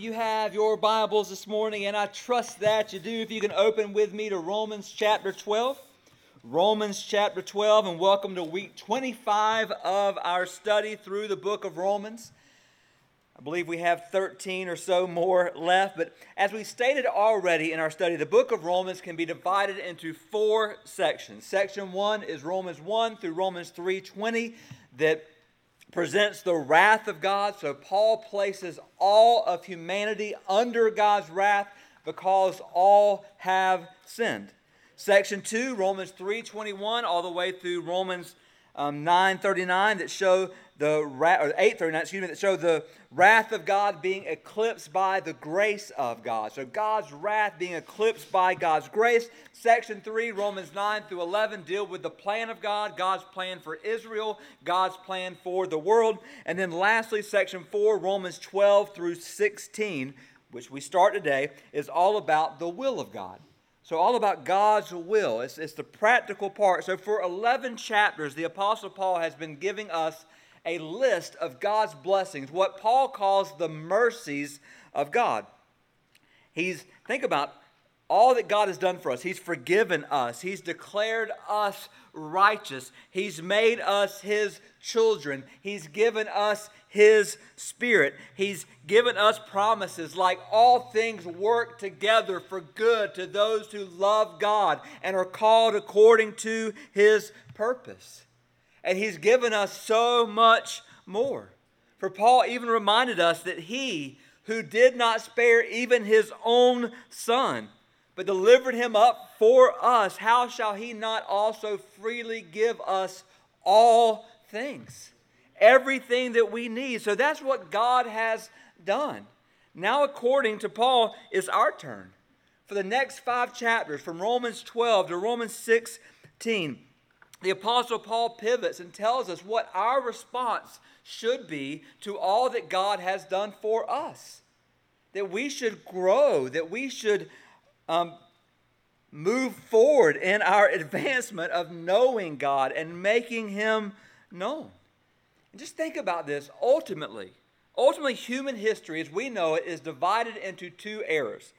you have your Bibles this morning, and I trust that you do, if you can open with me to Romans chapter 12. Romans chapter 12, and welcome to week 25 of our study through the book of Romans. I believe we have 13 or so more left, but as we stated already in our study, the book of Romans can be divided into four sections. Section 1 is Romans 1 through Romans 3:20 that presents the wrath of God. So Paul places all of humanity under God's wrath because all have sinned. Section 2, Romans 3:21 all the way through Romans um, 9:39 that show the wrath, or 8:39, excuse me, that show the wrath of God being eclipsed by the grace of God. So God's wrath being eclipsed by God's grace. Section 3, Romans 9 through 11 deal with the plan of God, God's plan for Israel, God's plan for the world. And then lastly, section 4, Romans 12 through 16, which we start today, is all about the will of God. So, all about God's will. It's, it's the practical part. So, for 11 chapters, the Apostle Paul has been giving us a list of God's blessings, what Paul calls the mercies of God. He's, think about all that God has done for us. He's forgiven us, He's declared us righteous, He's made us His children, He's given us his Spirit. He's given us promises like all things work together for good to those who love God and are called according to His purpose. And He's given us so much more. For Paul even reminded us that He, who did not spare even His own Son, but delivered Him up for us, how shall He not also freely give us all things? everything that we need. So that's what God has done. Now, according to Paul, it's our turn. For the next five chapters, from Romans 12 to Romans 16, the Apostle Paul pivots and tells us what our response should be to all that God has done for us. That we should grow, that we should um, move forward in our advancement of knowing God and making Him known. And just think about this ultimately. Ultimately, human history, as we know it, is divided into two eras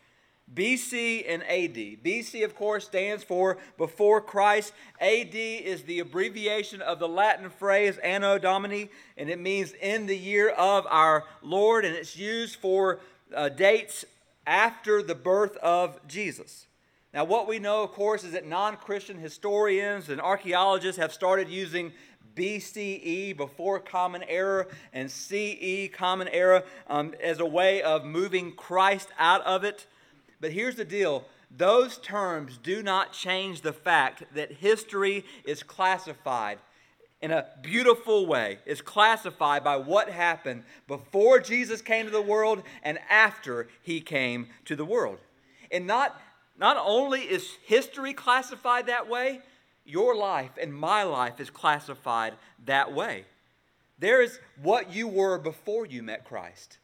BC and AD. BC, of course, stands for before Christ. AD is the abbreviation of the Latin phrase Anno Domini, and it means in the year of our Lord, and it's used for uh, dates after the birth of Jesus. Now, what we know, of course, is that non Christian historians and archaeologists have started using BCE, before Common Era, and CE, Common Era, um, as a way of moving Christ out of it. But here's the deal those terms do not change the fact that history is classified in a beautiful way. is classified by what happened before Jesus came to the world and after he came to the world. And not, not only is history classified that way, your life and my life is classified that way. There is what you were before you met Christ,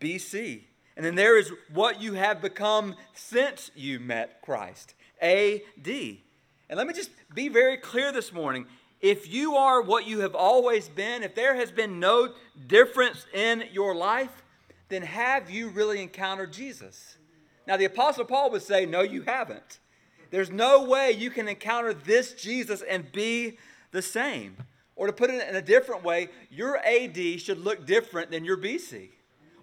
BC. And then there is what you have become since you met Christ, AD. And let me just be very clear this morning. If you are what you have always been, if there has been no difference in your life, then have you really encountered Jesus? Now, the Apostle Paul would say, No, you haven't. There's no way you can encounter this Jesus and be the same. Or to put it in a different way, your AD should look different than your BC.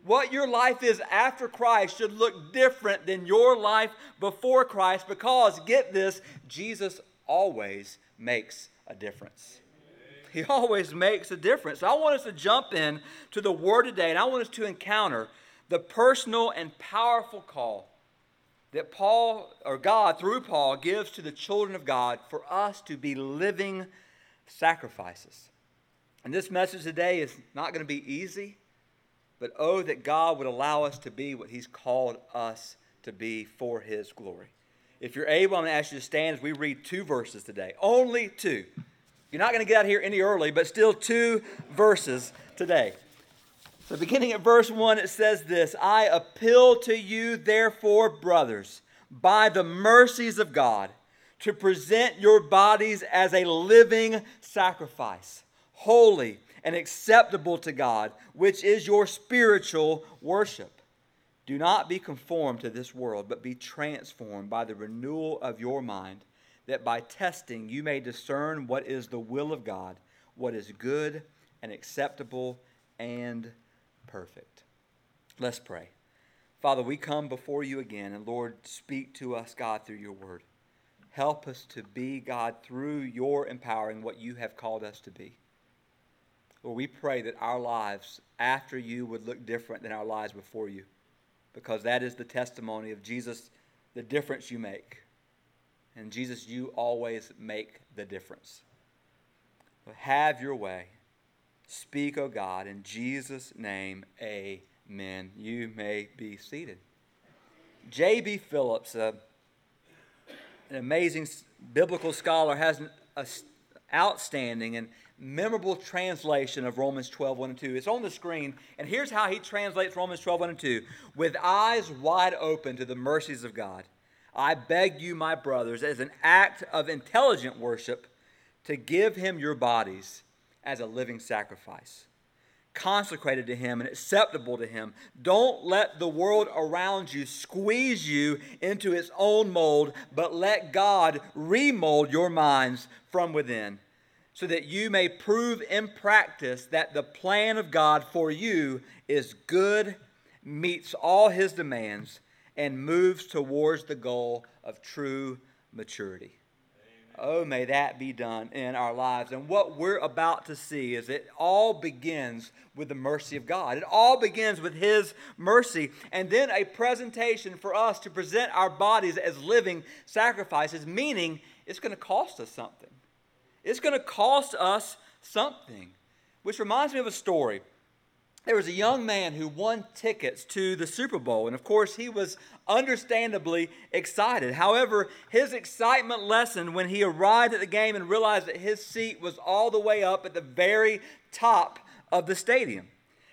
What your life is after Christ should look different than your life before Christ because, get this, Jesus always makes a difference. He always makes a difference. So I want us to jump in to the Word today, and I want us to encounter the personal and powerful call that Paul, or God, through Paul, gives to the children of God for us to be living sacrifices. And this message today is not going to be easy, but oh, that God would allow us to be what He's called us to be for His glory. If you're able, I'm going to ask you to stand as we read two verses today. Only two. You're not going to get out here any early, but still two verses today. So, beginning at verse 1, it says this I appeal to you, therefore, brothers, by the mercies of God, to present your bodies as a living sacrifice, holy and acceptable to God, which is your spiritual worship. Do not be conformed to this world, but be transformed by the renewal of your mind, that by testing you may discern what is the will of God, what is good and acceptable and perfect. Let's pray. Father, we come before you again, and Lord, speak to us, God, through your word. Help us to be, God, through your empowering what you have called us to be. Lord, we pray that our lives after you would look different than our lives before you because that is the testimony of Jesus, the difference you make. And Jesus, you always make the difference. Have your way. Speak, O oh God, in Jesus' name, amen. You may be seated. J.B. Phillips, uh, an amazing biblical scholar, has an outstanding and memorable translation of Romans 12, 1 and 2. It's on the screen, and here's how he translates Romans 12, 1 and 2. With eyes wide open to the mercies of God, I beg you, my brothers, as an act of intelligent worship, to give him your bodies as a living sacrifice, consecrated to him and acceptable to him. Don't let the world around you squeeze you into its own mold, but let God remold your minds from within so that you may prove in practice that the plan of God for you is good, meets all his demands, and moves towards the goal of true maturity. Amen. Oh, may that be done in our lives. And what we're about to see is it all begins with the mercy of God. It all begins with His mercy. And then a presentation for us to present our bodies as living sacrifices, meaning it's going to cost us something. It's going to cost us something. Which reminds me of a story. There was a young man who won tickets to the Super Bowl, and of course, he was understandably excited. However, his excitement lessened when he arrived at the game and realized that his seat was all the way up at the very top of the stadium.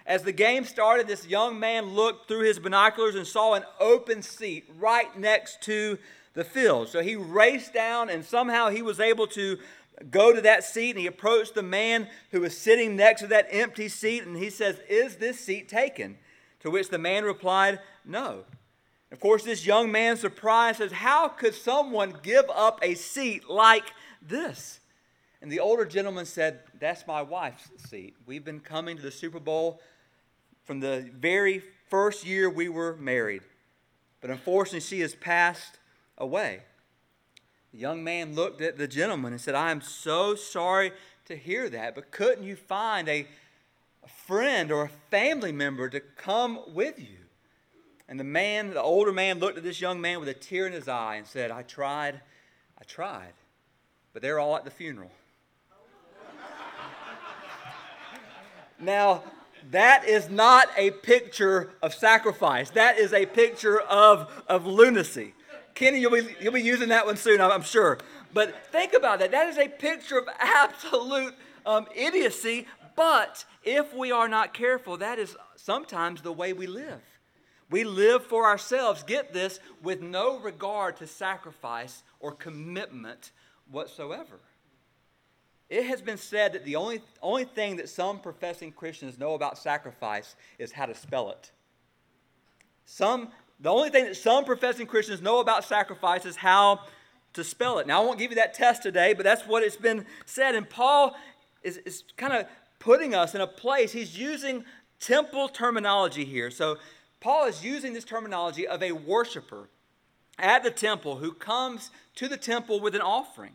As the game started, this young man looked through his binoculars and saw an open seat right next to the field. So he raced down, and somehow he was able to go to that seat and he approached the man who was sitting next to that empty seat and he says, Is this seat taken? To which the man replied, No. Of course, this young man, surprised, says, How could someone give up a seat like this? And the older gentleman said, That's my wife's seat. We've been coming to the Super Bowl from the very first year we were married. But unfortunately, she has passed away. The young man looked at the gentleman and said, I am so sorry to hear that, but couldn't you find a, a friend or a family member to come with you? And the man, the older man, looked at this young man with a tear in his eye and said, I tried, I tried, but they're all at the funeral. now, that is not a picture of sacrifice. That is a picture of, of lunacy. Kenny, you'll be, you'll be using that one soon, I'm sure. But think about that. That is a picture of absolute um, idiocy. But if we are not careful, that is sometimes the way we live. We live for ourselves, get this, with no regard to sacrifice or commitment whatsoever. It has been said that the only, only thing that some professing Christians know about sacrifice is how to spell it. Some the only thing that some professing Christians know about sacrifice is how to spell it. Now, I won't give you that test today, but that's what it's been said. And Paul is, is kind of putting us in a place, he's using temple terminology here. So, Paul is using this terminology of a worshiper at the temple who comes to the temple with an offering.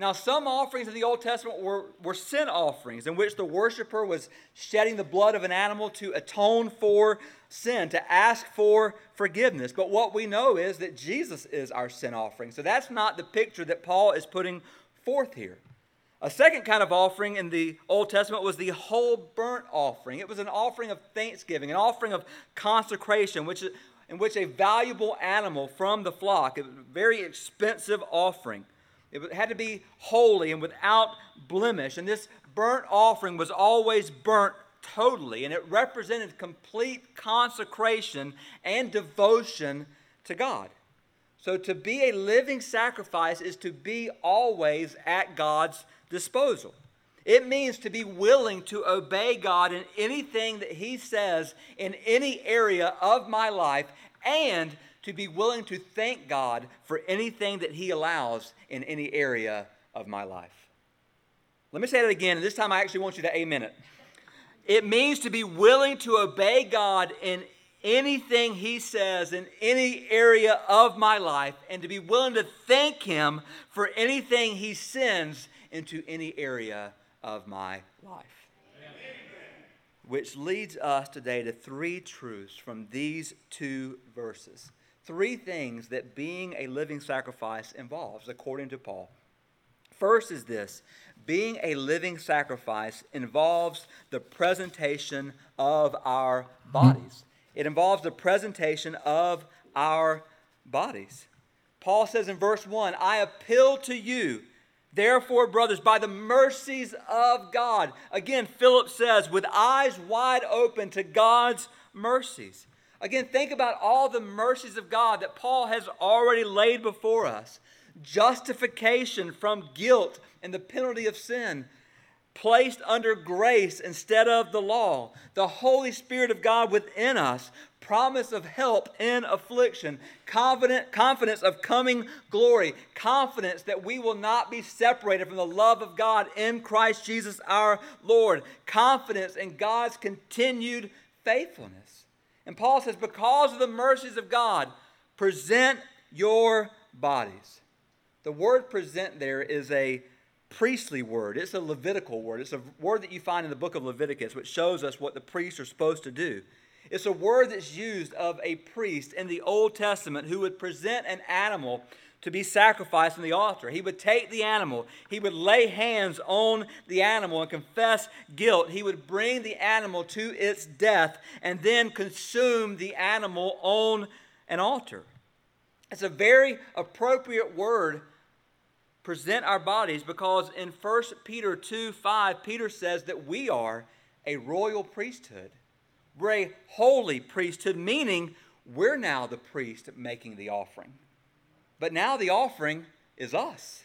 Now, some offerings in the Old Testament were, were sin offerings in which the worshiper was shedding the blood of an animal to atone for sin, to ask for forgiveness. But what we know is that Jesus is our sin offering. So that's not the picture that Paul is putting forth here. A second kind of offering in the Old Testament was the whole burnt offering. It was an offering of thanksgiving, an offering of consecration, which, in which a valuable animal from the flock, a very expensive offering, it had to be holy and without blemish. And this burnt offering was always burnt totally, and it represented complete consecration and devotion to God. So, to be a living sacrifice is to be always at God's disposal. It means to be willing to obey God in anything that He says in any area of my life and to be willing to thank God for anything that He allows in any area of my life. Let me say that again, and this time I actually want you to amen it. It means to be willing to obey God in anything He says in any area of my life and to be willing to thank Him for anything He sends into any area of my life. Which leads us today to three truths from these two verses. Three things that being a living sacrifice involves, according to Paul. First is this being a living sacrifice involves the presentation of our bodies. It involves the presentation of our bodies. Paul says in verse 1 I appeal to you, therefore, brothers, by the mercies of God. Again, Philip says, with eyes wide open to God's mercies. Again, think about all the mercies of God that Paul has already laid before us justification from guilt and the penalty of sin placed under grace instead of the law, the Holy Spirit of God within us, promise of help in affliction, confident, confidence of coming glory, confidence that we will not be separated from the love of God in Christ Jesus our Lord, confidence in God's continued faithfulness. And Paul says, because of the mercies of God, present your bodies. The word present there is a priestly word. It's a Levitical word. It's a word that you find in the book of Leviticus, which shows us what the priests are supposed to do. It's a word that's used of a priest in the Old Testament who would present an animal to be sacrificed on the altar. He would take the animal, he would lay hands on the animal and confess guilt. He would bring the animal to its death and then consume the animal on an altar. It's a very appropriate word present our bodies because in 1 Peter 2 5, Peter says that we are a royal priesthood. We're a holy priesthood, meaning we're now the priest making the offering. But now the offering is us.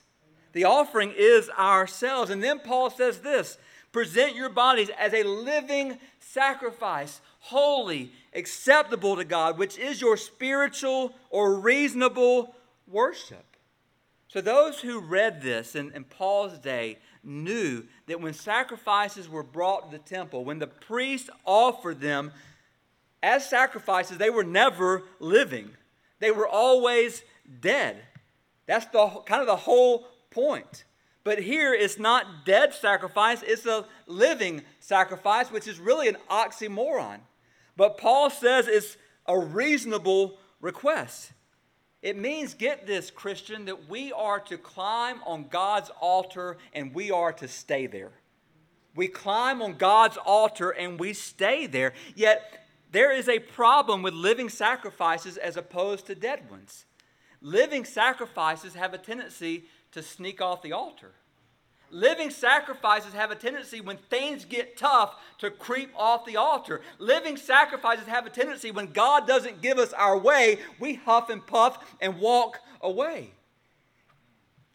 The offering is ourselves. And then Paul says this present your bodies as a living sacrifice, holy, acceptable to God, which is your spiritual or reasonable worship. So, those who read this in, in, Paul's day knew that when sacrifices were brought to the temple, when the priests offered them as sacrifices, they were never living, they were always dead. That's the, kind of the whole point. But here it's not dead sacrifice, it's a living sacrifice, which is really an oxymoron. But Paul says it's a reasonable request. It means, get this, Christian, that we are to climb on God's altar and we are to stay there. We climb on God's altar and we stay there. Yet, there is a problem with living sacrifices as opposed to dead ones. Living sacrifices have a tendency to sneak off the altar. Living sacrifices have a tendency when things get tough to creep off the altar. Living sacrifices have a tendency when God doesn't give us our way, we huff and puff and walk away.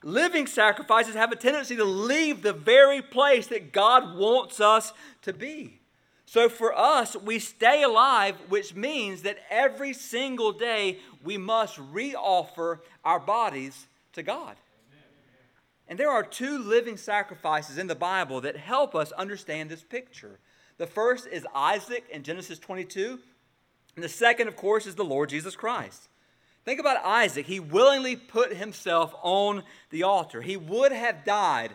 Living sacrifices have a tendency to leave the very place that God wants us to be. So for us, we stay alive, which means that every single day we must reoffer our bodies to God. And there are two living sacrifices in the Bible that help us understand this picture. The first is Isaac in Genesis 22, and the second, of course, is the Lord Jesus Christ. Think about Isaac. He willingly put himself on the altar. He would have died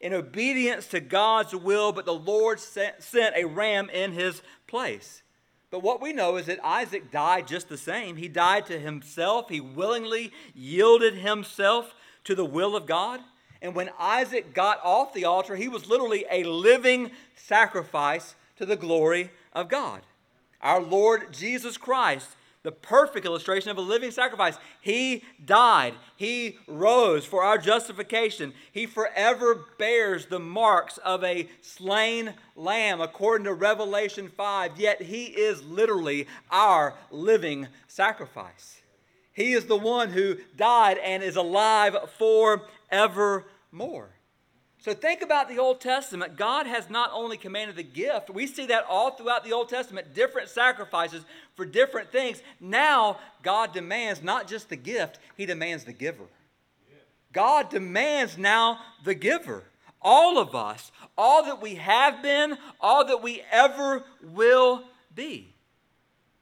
in obedience to God's will, but the Lord sent, sent a ram in his place. But what we know is that Isaac died just the same. He died to himself, he willingly yielded himself to the will of God. And when Isaac got off the altar, he was literally a living sacrifice to the glory of God. Our Lord Jesus Christ, the perfect illustration of a living sacrifice, he died, he rose for our justification. He forever bears the marks of a slain lamb, according to Revelation 5, yet he is literally our living sacrifice. He is the one who died and is alive forevermore. So think about the Old Testament. God has not only commanded the gift, we see that all throughout the Old Testament, different sacrifices for different things. Now, God demands not just the gift, He demands the giver. God demands now the giver. All of us, all that we have been, all that we ever will be.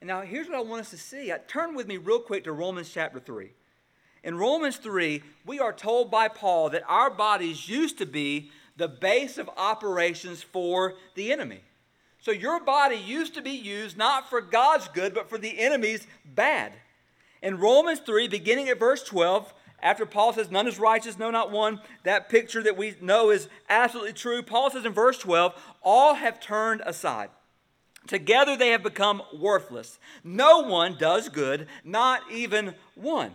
And now, here's what I want us to see. Uh, turn with me real quick to Romans chapter 3. In Romans 3, we are told by Paul that our bodies used to be the base of operations for the enemy. So your body used to be used not for God's good, but for the enemy's bad. In Romans 3, beginning at verse 12, after Paul says, None is righteous, no, not one, that picture that we know is absolutely true. Paul says in verse 12, All have turned aside. Together they have become worthless. No one does good, not even one.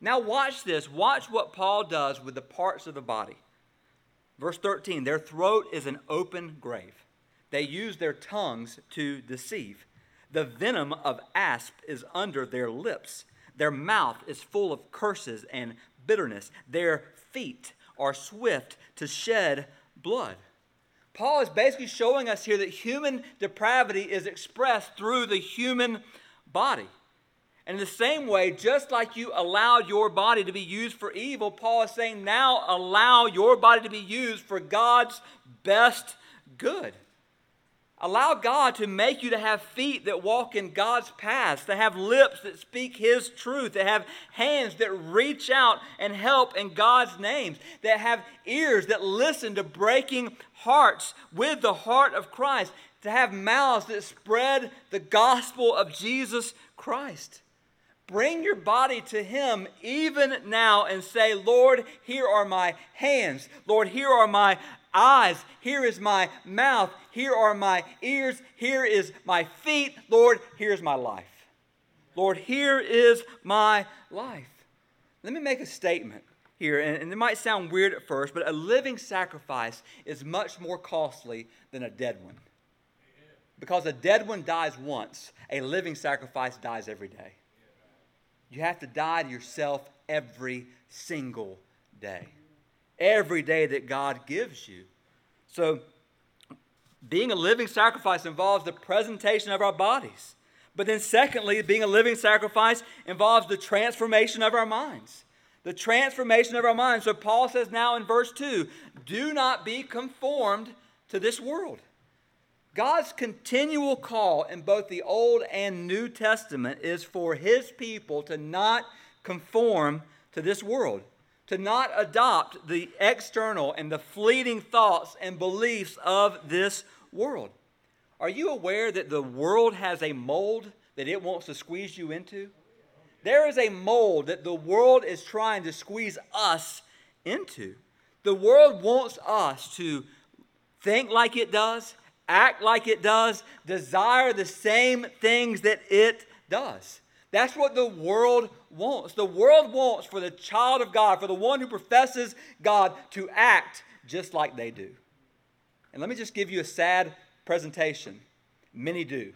Now, watch this. Watch what Paul does with the parts of the body. Verse 13 Their throat is an open grave. They use their tongues to deceive. The venom of asp is under their lips. Their mouth is full of curses and bitterness. Their feet are swift to shed blood. Paul is basically showing us here that human depravity is expressed through the human body. And in the same way, just like you allowed your body to be used for evil, Paul is saying now allow your body to be used for God's best good. Allow God to make you to have feet that walk in God's paths, to have lips that speak His truth, to have hands that reach out and help in God's names, that have ears that listen to breaking hearts with the heart of Christ, to have mouths that spread the gospel of Jesus Christ. Bring your body to Him even now and say, Lord, here are my hands. Lord, here are my eyes. Here is my mouth. Here are my ears. Here is my feet. Lord, here's my life. Lord, here is my life. Let me make a statement here, and, it might sound weird at first, but a living sacrifice is much more costly than a dead one. Because a dead one dies once, a living sacrifice dies every day. You have to die to yourself every single day. Every day that God gives you. So, being a living sacrifice involves the presentation of our bodies. But then, secondly, being a living sacrifice involves the transformation of our minds. The transformation of our minds. So, Paul says now in verse 2 do not be conformed to this world God's continual call in both the Old and New Testament is for his people to not conform to this world, to not adopt the external and the fleeting thoughts and beliefs of this world. Are you aware that the world has a mold that it wants to squeeze you into? There is a mold that the world is trying to squeeze us into. The world wants us to think like it does, act like it does, desire the same things that it does. That's what the world wants. The world wants for the child of God, for the one who professes God, to act just like they do. And let me just give you a sad presentation. Many do.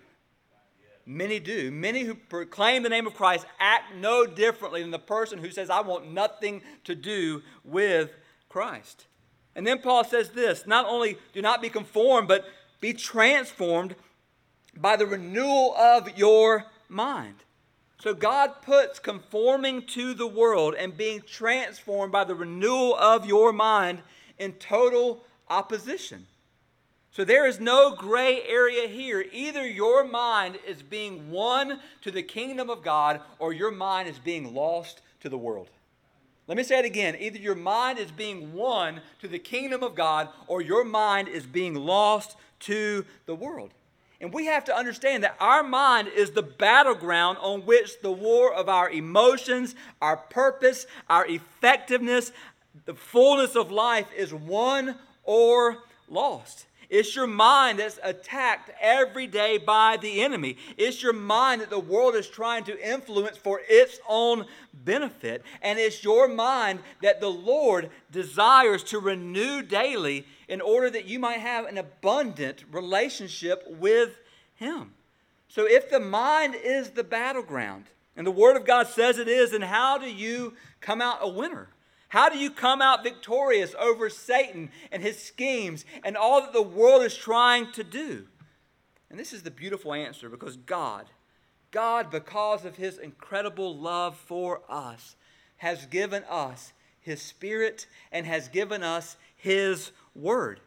Many do. Many who proclaim the name of Christ act no differently than the person who says, I want nothing to do with Christ. And then Paul says this not only do not be conformed, but be transformed by the renewal of your mind. So God puts conforming to the world and being transformed by the renewal of your mind in total opposition. So there is no gray area here. Either your mind is being won to the kingdom of God or your mind is being lost to the world. Let me say it again. Either your mind is being won to the kingdom of God or your mind is being lost to the world. And we have to understand that our mind is the battleground on which the war of our emotions, our purpose, our effectiveness, the fullness of life is won or lost. It's your mind that's attacked every day by the enemy. It's your mind that the world is trying to influence for its own benefit. And it's your mind that the Lord desires to renew daily in order that you might have an abundant relationship with Him. So if the mind is the battleground, and the Word of God says it is, then how do you come out a winner? How do you come out victorious over Satan and his schemes and all that the world is trying to do? And this is the beautiful answer because God, God, because of his incredible love for us, has given us his Spirit and has given us his Word.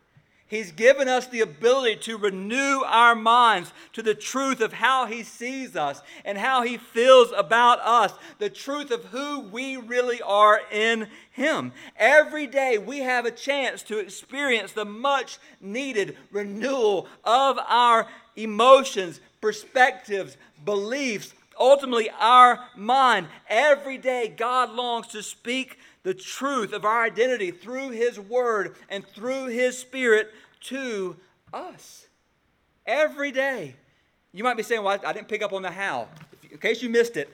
He's given us the ability to renew our minds to the truth of how He sees us and how He feels about us, the truth of who we really are in Him. Every day we have a chance to experience the much needed renewal of our emotions, perspectives, beliefs, ultimately our mind. Every day God longs to speak the truth of our identity through His Word and through His Spirit to us. Every day. You might be saying, Well, I didn't pick up on the how. In case you missed it,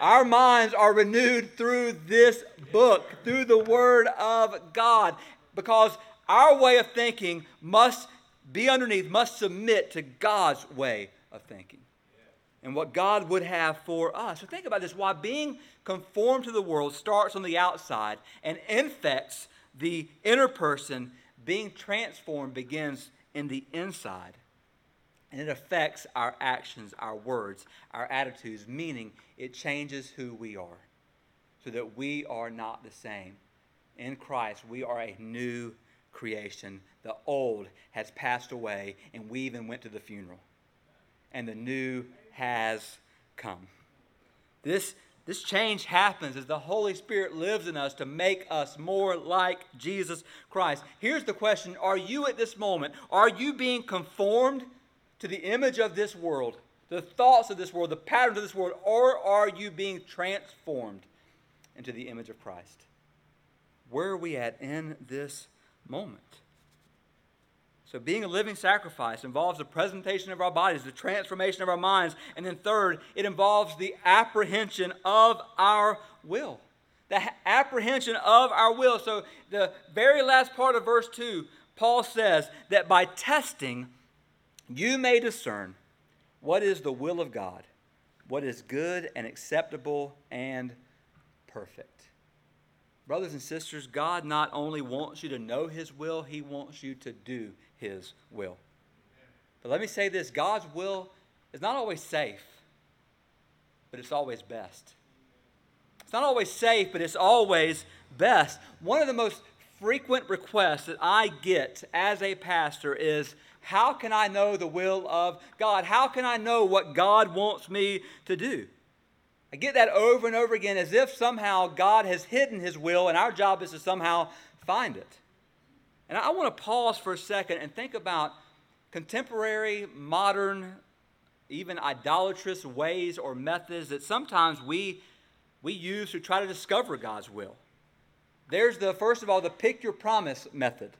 our minds are renewed through this book, through the Word of God, because our way of thinking must be underneath, must submit to God's way of thinking and what God would have for us. So think about this why being conformed to the world starts on the outside and infects the inner person, being transformed begins in the inside. And it affects our actions, our words, our attitudes, meaning it changes who we are so that we are not the same. In Christ, we are a new creation. The old has passed away, and we even went to the funeral. And the new has come. This, this change happens as the Holy Spirit lives in us to make us more like Jesus Christ. Here's the question Are you at this moment, are you being conformed to the image of this world, the thoughts of this world, the patterns of this world, or are you being transformed into the image of Christ? Where are we at in this moment? So, being a living sacrifice involves the presentation of our bodies, the transformation of our minds, and then third, it involves the apprehension of our will. The apprehension of our will. So, the very last part of verse 2, Paul says that by testing, you may discern what is the will of God, what is good and acceptable and perfect. Brothers and sisters, God not only wants you to know His will, He wants you to do His will. But let me say this God's will is not always safe, but it's always best. It's not always safe, but it's always best. One of the most frequent requests that I get as a pastor is how can I know the will of God? How can I know what God wants me to do? I get that over and over again as if somehow God has hidden his will and our job is to somehow find it. And I want to pause for a second and think about contemporary, modern, even idolatrous ways or methods that sometimes we, we use to try to discover God's will. There's the, first of all, the pick your promise method.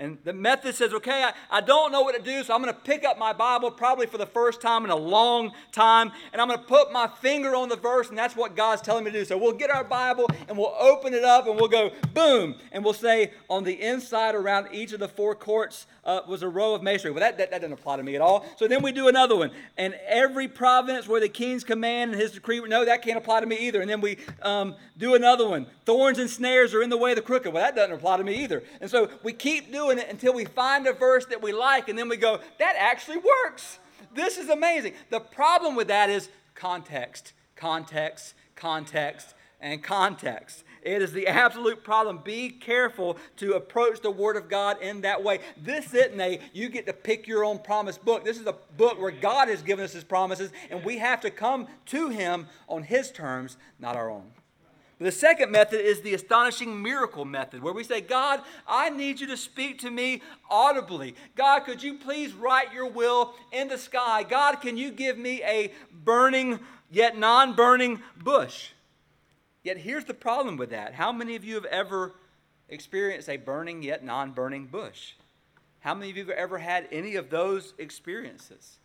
And the method says, okay, I, I don't know what to do, so I'm going to pick up my Bible probably for the first time in a long time, and I'm going to put my finger on the verse, and that's what God's telling me to do. So we'll get our Bible and we'll open it up and we'll go boom, and we'll say on the inside around each of the four courts uh, was a row of masonry. Well, that, that, that doesn't apply to me at all. So then we do another one. And every province where the king's command and his decree, no, that can't apply to me either. And then we um, do another one. Thorns and snares are in the way of the crooked. Well, that doesn't apply to me either. And so we keep doing it until we find a verse that we like, and then we go, that actually works. This is amazing. The problem with that is context, context, context, and context. It is the absolute problem. Be careful to approach the Word of God in that way. This isn't a you get to pick your own promise book. This is a book where God has given us His promises, and we have to come to Him on His terms, not our own. The second method is the astonishing miracle method, where we say, God, I need you to speak to me audibly. God, could you please write your will in the sky? God, can you give me a burning yet non burning bush? Yet here's the problem with that. How many of you have ever experienced a burning yet non burning bush? How many of you have ever had any of those experiences?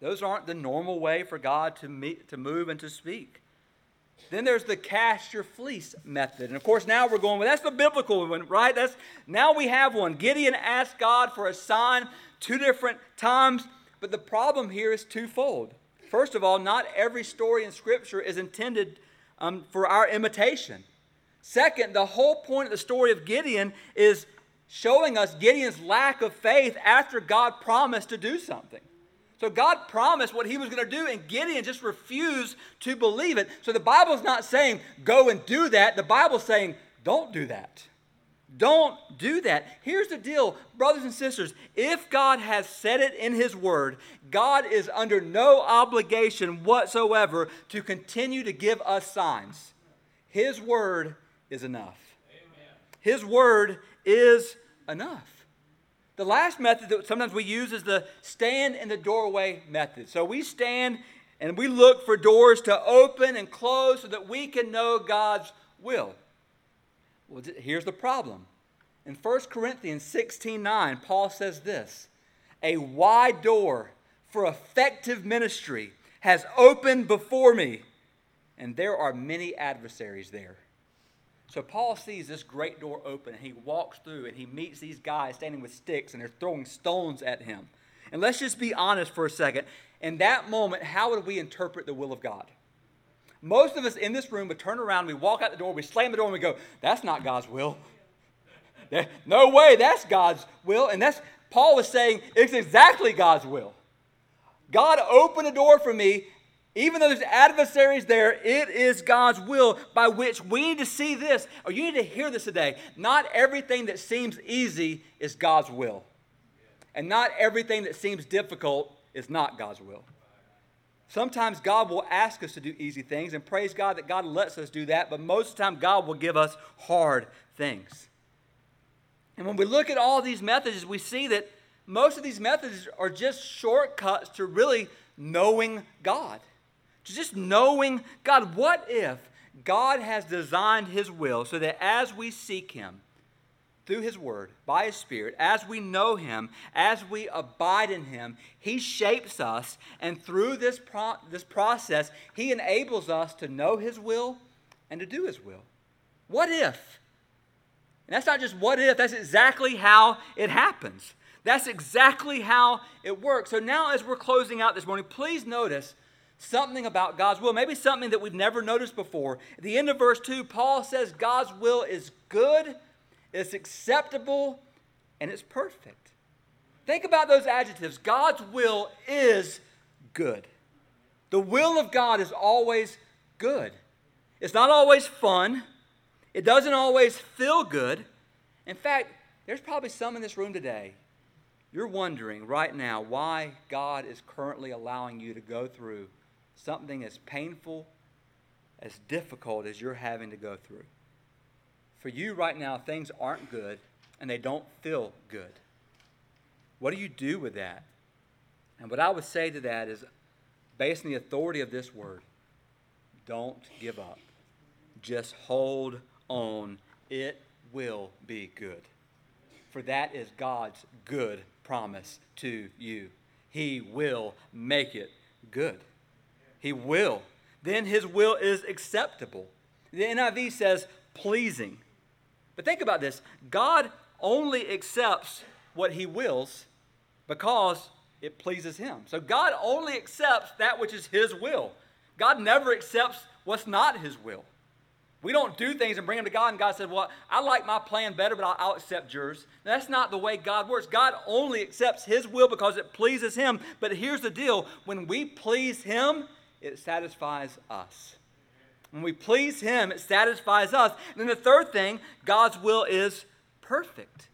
Those aren't the normal way for God to, meet, to move and to speak. Then there's the cast your fleece method. And of course, now we're going, well, that's the biblical one, right? That's now we have one. Gideon asked God for a sign two different times, but the problem here is twofold. First of all, not every story in Scripture is intended um, for our imitation. Second, the whole point of the story of Gideon is showing us Gideon's lack of faith after God promised to do something. So God promised what he was going to do, and Gideon just refused to believe it. So the Bible's not saying, go and do that. The Bible's saying, don't do that. Don't do that. Here's the deal, brothers and sisters. If God has said it in His Word, God is under no obligation whatsoever to continue to give us signs. His Word is enough. Amen. His Word is enough. The last method that sometimes we use is the stand in the doorway method. So we stand and we look for doors to open and close so that we can know God's will. Well, here's the problem. In 1 Corinthians 16 9, Paul says this A wide door for effective ministry has opened before me, and there are many adversaries there. So Paul sees this great door open and he walks through and he meets these guys standing with sticks and they're throwing stones at him. And let's just be honest for a second. In that moment, how would we interpret the will of God? Most of us in this room would turn around, we walk out the door, we slam the door, and we go, That's not God's will. No way, that's God's will. And that's Paul was saying, it's exactly God's will. God opened a door for me even though there's adversaries there, it is God's will by which we need to see this, or you need to hear this today. Not everything that seems easy is God's will. And not everything that seems difficult is not God's will. Sometimes God will ask us to do easy things, and praise God that God lets us do that, but most of the time God will give us hard things. And when we look at all these methods, we see that most of these methods are just shortcuts to really knowing God just knowing God. What if God has designed His will so that as we seek Him through His Word, by His Spirit, as we know Him, as we abide in Him, He shapes us, and through this, pro- this process, He enables us to know His will and to do His will? What if? And that's not just what if, that's exactly how it happens. That's exactly how it works. So now, as we're closing out this morning, please notice something about God's will, maybe something that we've never noticed before. At the end of verse 2, Paul says God's will is good, it's acceptable, and it's perfect. Think about those adjectives. God's will is good. The will of God is always good. It's not always fun. It doesn't always feel good. In fact, there's probably some in this room today. You're wondering right now why God is currently allowing you to go through something as painful, as difficult as you're having to go through. For you right now, things aren't good and they don't feel good. What do you do with that? And what I would say to that is, based on the authority of this word, don't give up. Just hold on. It will be good. For that is God's good promise to you. He will make it good. He will. Then his will is acceptable. The NIV says pleasing. But think about this God only accepts what he wills because it pleases him. So God only accepts that which is his will. God never accepts what's not his will. We don't do things and bring them to God, and God says, Well, I like my plan better, but I'll, I'll accept yours. That's not the way God works. God only accepts His will because it pleases Him. But here's the deal when we please Him, it satisfies us. When we please Him, it satisfies us. And then the third thing, God's will is perfect.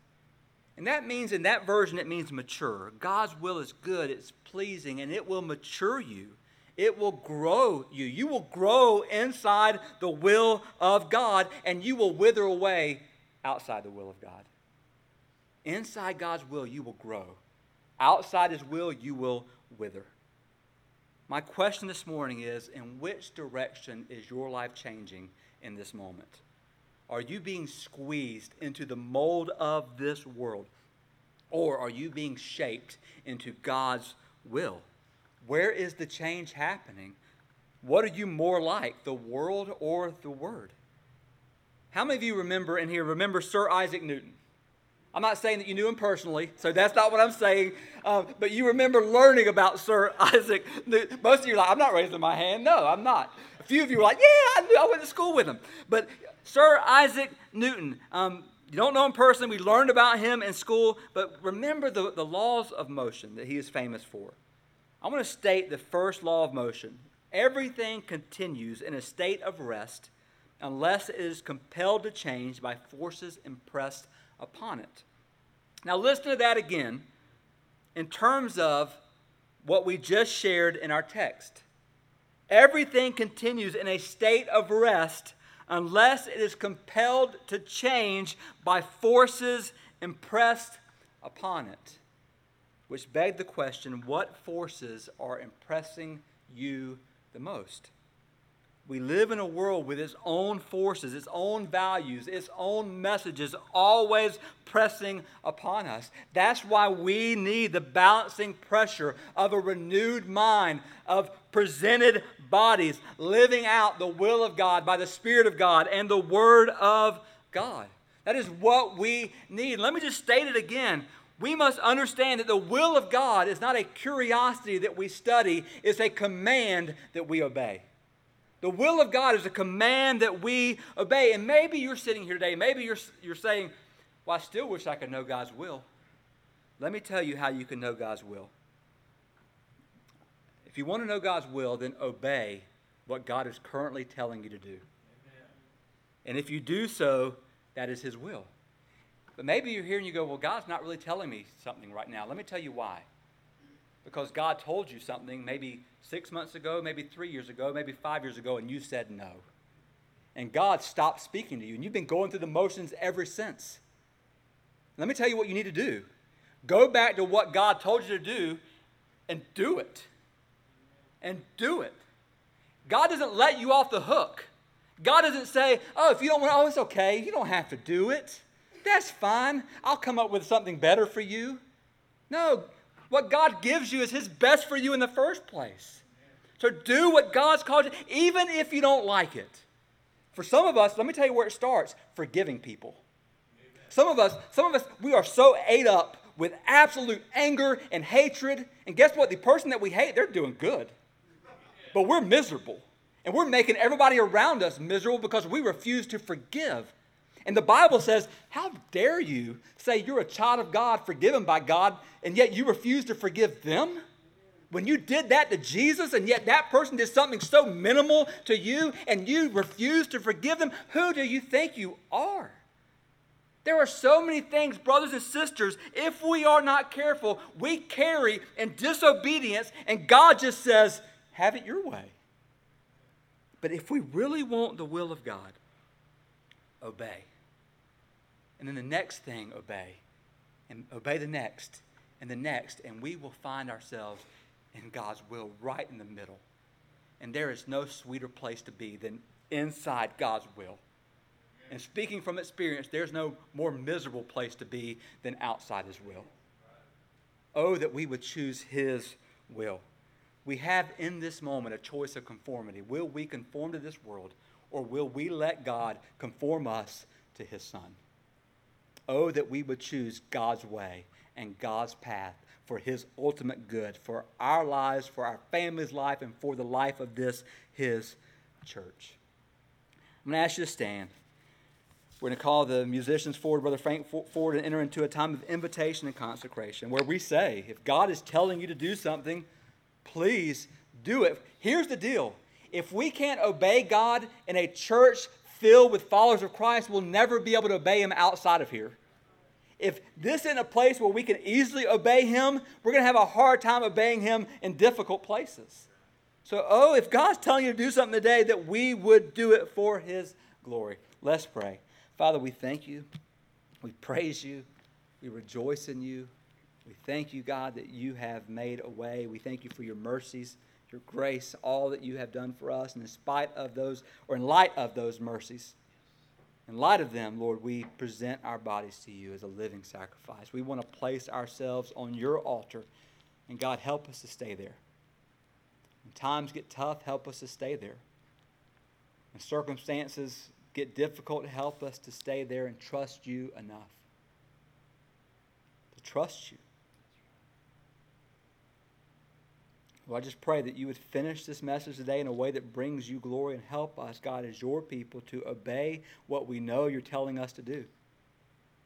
And that means, in that version, it means mature. God's will is good, it's pleasing, and it will mature you. It will grow you. You will grow inside the will of God, and you will wither away outside the will of God. Inside God's will, you will grow. Outside His will, you will wither. My question this morning is in which direction is your life changing in this moment? Are you being squeezed into the mold of this world? Or are you being shaped into God's will? Where is the change happening? What are you more like, the world or the Word? How many of you remember in here, remember Sir Isaac Newton? I'm not saying that you knew him personally, so that's not what I'm saying. Um, but you remember learning about Sir Isaac. Most of you are like, I'm not raising my hand. No, I'm not. A few of you are like, yeah, I, knew, I went to school with him. But Sir Isaac Newton, um, you don't know him personally. We learned about him in school. But remember the, the laws of motion that he is famous for. I want to state the first law of motion. Everything continues in a state of rest unless it is compelled to change by forces impressed upon it. Now, listen to that again in terms of what we just shared in our text. Everything continues in a state of rest unless it is compelled to change by forces impressed upon it. Which begs the question what forces are impressing you the most? We live in a world with its own forces, its own values, its own messages always pressing upon us. That's why we need the balancing pressure of a renewed mind, of presented bodies, living out the will of God by the Spirit of God and the Word of God. That is what we need. Let me just state it again. We must understand that the will of God is not a curiosity that we study, it's a command that we obey. The will of God is a command that we obey. And maybe you're sitting here today, maybe you're, you're saying, Well, I still wish I could know God's will. Let me tell you how you can know God's will. If you want to know God's will, then obey what God is currently telling you to do. Amen. And if you do so, that is His will. But maybe you're here and you go, Well, God's not really telling me something right now. Let me tell you why. Because God told you something maybe six months ago, maybe three years ago, maybe five years ago, and you said no. And God stopped speaking to you, and you've been going through the motions ever since. Let me tell you what you need to do go back to what God told you to do and do it. And do it. God doesn't let you off the hook. God doesn't say, oh, if you don't want, oh, it's okay. You don't have to do it. That's fine. I'll come up with something better for you. No, what God gives you is His best for you in the first place. So do what God's called you, even if you don't like it. For some of us, let me tell you where it starts forgiving people. Some of us, some of us, we are so ate up with absolute anger and hatred. And guess what? The person that we hate, they're doing good. But we're miserable. And we're making everybody around us miserable because we refuse to forgive. And the Bible says, How dare you say you're a child of God, forgiven by God, and yet you refuse to forgive them? When you did that to Jesus, and yet that person did something so minimal to you, and you refuse to forgive them, who do you think you are? There are so many things, brothers and sisters, if we are not careful, we carry in disobedience, and God just says, Have it your way. But if we really want the will of God, obey. And then the next thing, obey. And obey the next and the next. And we will find ourselves in God's will right in the middle. And there is no sweeter place to be than inside God's will. And speaking from experience, there's no more miserable place to be than outside His will. Oh, that we would choose His will. We have in this moment a choice of conformity. Will we conform to this world, or will we let God conform us to His Son? Oh, that we would choose God's way and God's path for His ultimate good, for our lives, for our family's life, and for the life of this, His church. I'm going to ask you to stand. We're going to call the musicians forward, Brother Frank forward, and enter into a time of invitation and consecration where we say, if God is telling you to do something, please do it. Here's the deal if we can't obey God in a church filled with followers of Christ we'll never be able to obey Him outside of here. If this isn't a place where we can easily obey Him, we're going to have a hard time obeying Him in difficult places. So, oh, if God's telling you to do something today, that we would do it for His glory. Let's pray. Father, we thank you. We praise you. We rejoice in you. We thank you, God, that you have made a way. We thank you for your mercies your grace, all that you have done for us. And in spite of those, or in light of those mercies, in light of them, Lord, we present our bodies to you as a living sacrifice. We want to place ourselves on your altar. And God, help us to stay there. When times get tough, help us to stay there. When circumstances get difficult, help us to stay there and trust you enough. to trust you. Lord, I just pray that you would finish this message today in a way that brings you glory and help us, God, as your people to obey what we know you're telling us to do.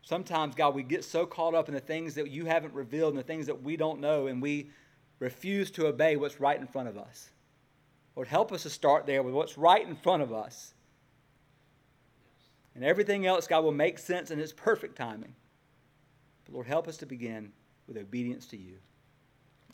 Sometimes, God, we get so caught up in the things that you haven't revealed and the things that we don't know, and we refuse to obey what's right in front of us. Lord, help us to start there with what's right in front of us. And everything else, God, will make sense in its perfect timing. But Lord, help us to begin with obedience to you.